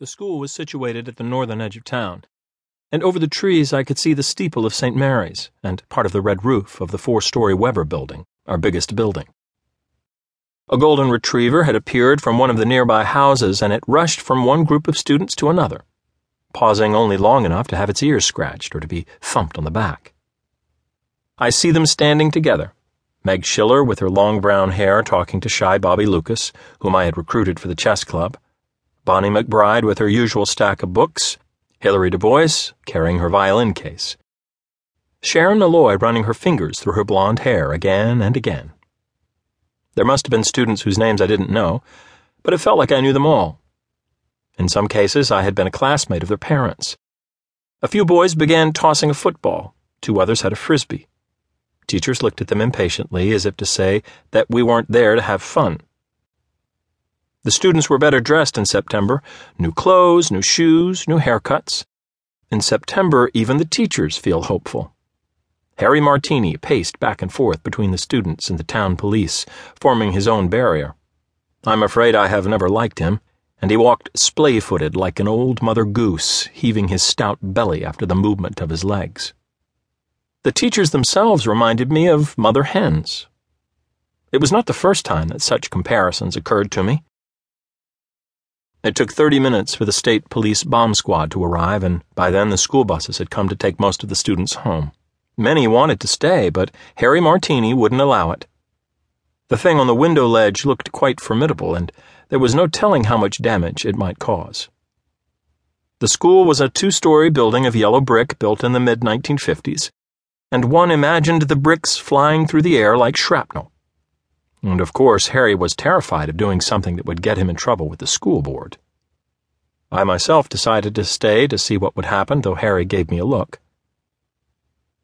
The school was situated at the northern edge of town, and over the trees I could see the steeple of St. Mary's and part of the red roof of the four story Weber building, our biggest building. A golden retriever had appeared from one of the nearby houses, and it rushed from one group of students to another, pausing only long enough to have its ears scratched or to be thumped on the back. I see them standing together. Meg Schiller with her long brown hair talking to shy Bobby Lucas, whom I had recruited for the chess club, Bonnie McBride with her usual stack of books, Hilary DuBois carrying her violin case, Sharon Malloy running her fingers through her blonde hair again and again. There must have been students whose names I didn't know, but it felt like I knew them all. In some cases, I had been a classmate of their parents. A few boys began tossing a football, two others had a frisbee. Teachers looked at them impatiently, as if to say that we weren't there to have fun. The students were better dressed in September new clothes, new shoes, new haircuts. In September, even the teachers feel hopeful. Harry Martini paced back and forth between the students and the town police, forming his own barrier. I'm afraid I have never liked him, and he walked splay footed like an old mother goose, heaving his stout belly after the movement of his legs. The teachers themselves reminded me of mother hens. It was not the first time that such comparisons occurred to me. It took 30 minutes for the state police bomb squad to arrive, and by then the school buses had come to take most of the students home. Many wanted to stay, but Harry Martini wouldn't allow it. The thing on the window ledge looked quite formidable, and there was no telling how much damage it might cause. The school was a two story building of yellow brick built in the mid 1950s, and one imagined the bricks flying through the air like shrapnel. And of course, Harry was terrified of doing something that would get him in trouble with the school board. I myself decided to stay to see what would happen, though Harry gave me a look.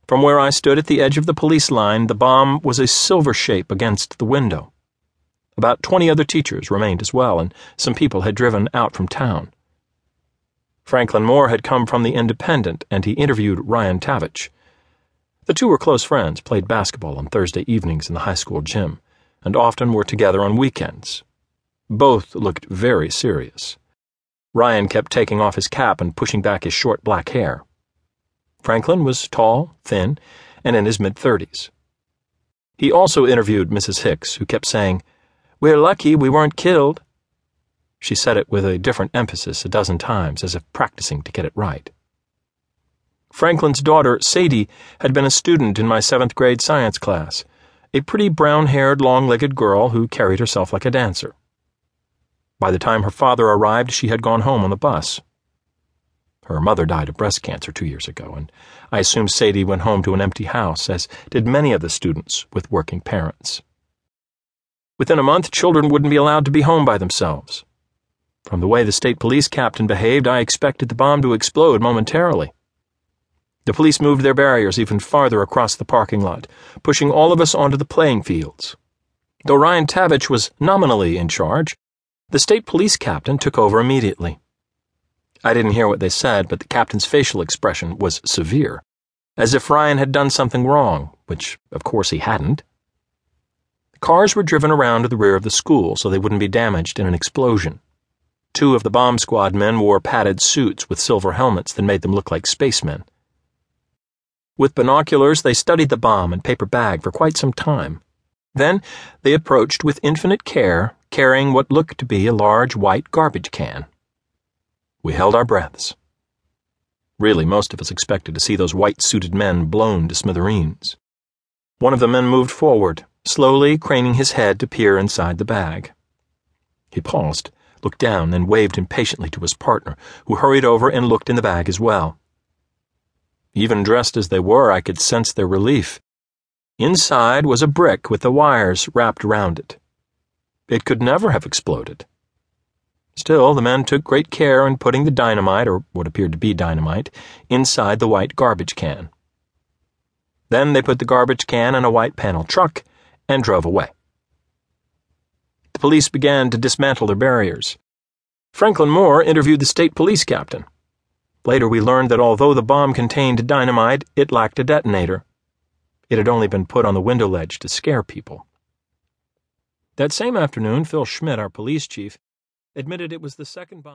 From where I stood at the edge of the police line, the bomb was a silver shape against the window. About twenty other teachers remained as well, and some people had driven out from town. Franklin Moore had come from the Independent, and he interviewed Ryan Tavich. The two were close friends, played basketball on Thursday evenings in the high school gym and often were together on weekends. Both looked very serious. Ryan kept taking off his cap and pushing back his short black hair. Franklin was tall, thin, and in his mid thirties. He also interviewed Mrs. Hicks, who kept saying, We're lucky we weren't killed. She said it with a different emphasis a dozen times, as if practicing to get it right. Franklin's daughter, Sadie, had been a student in my seventh grade science class a pretty brown haired, long legged girl who carried herself like a dancer. By the time her father arrived, she had gone home on the bus. Her mother died of breast cancer two years ago, and I assume Sadie went home to an empty house, as did many of the students with working parents. Within a month, children wouldn't be allowed to be home by themselves. From the way the state police captain behaved, I expected the bomb to explode momentarily. The police moved their barriers even farther across the parking lot, pushing all of us onto the playing fields. Though Ryan Tavich was nominally in charge, the state police captain took over immediately. I didn't hear what they said, but the captain's facial expression was severe, as if Ryan had done something wrong, which, of course, he hadn't. Cars were driven around to the rear of the school so they wouldn't be damaged in an explosion. Two of the bomb squad men wore padded suits with silver helmets that made them look like spacemen. With binoculars, they studied the bomb and paper bag for quite some time. Then they approached with infinite care, carrying what looked to be a large white garbage can. We held our breaths. Really, most of us expected to see those white suited men blown to smithereens. One of the men moved forward, slowly craning his head to peer inside the bag. He paused, looked down, and waved impatiently to his partner, who hurried over and looked in the bag as well. Even dressed as they were, I could sense their relief. Inside was a brick with the wires wrapped around it. It could never have exploded. Still, the men took great care in putting the dynamite, or what appeared to be dynamite, inside the white garbage can. Then they put the garbage can in a white panel truck and drove away. The police began to dismantle their barriers. Franklin Moore interviewed the state police captain. Later, we learned that although the bomb contained dynamite, it lacked a detonator. It had only been put on the window ledge to scare people. That same afternoon, Phil Schmidt, our police chief, admitted it was the second bomb.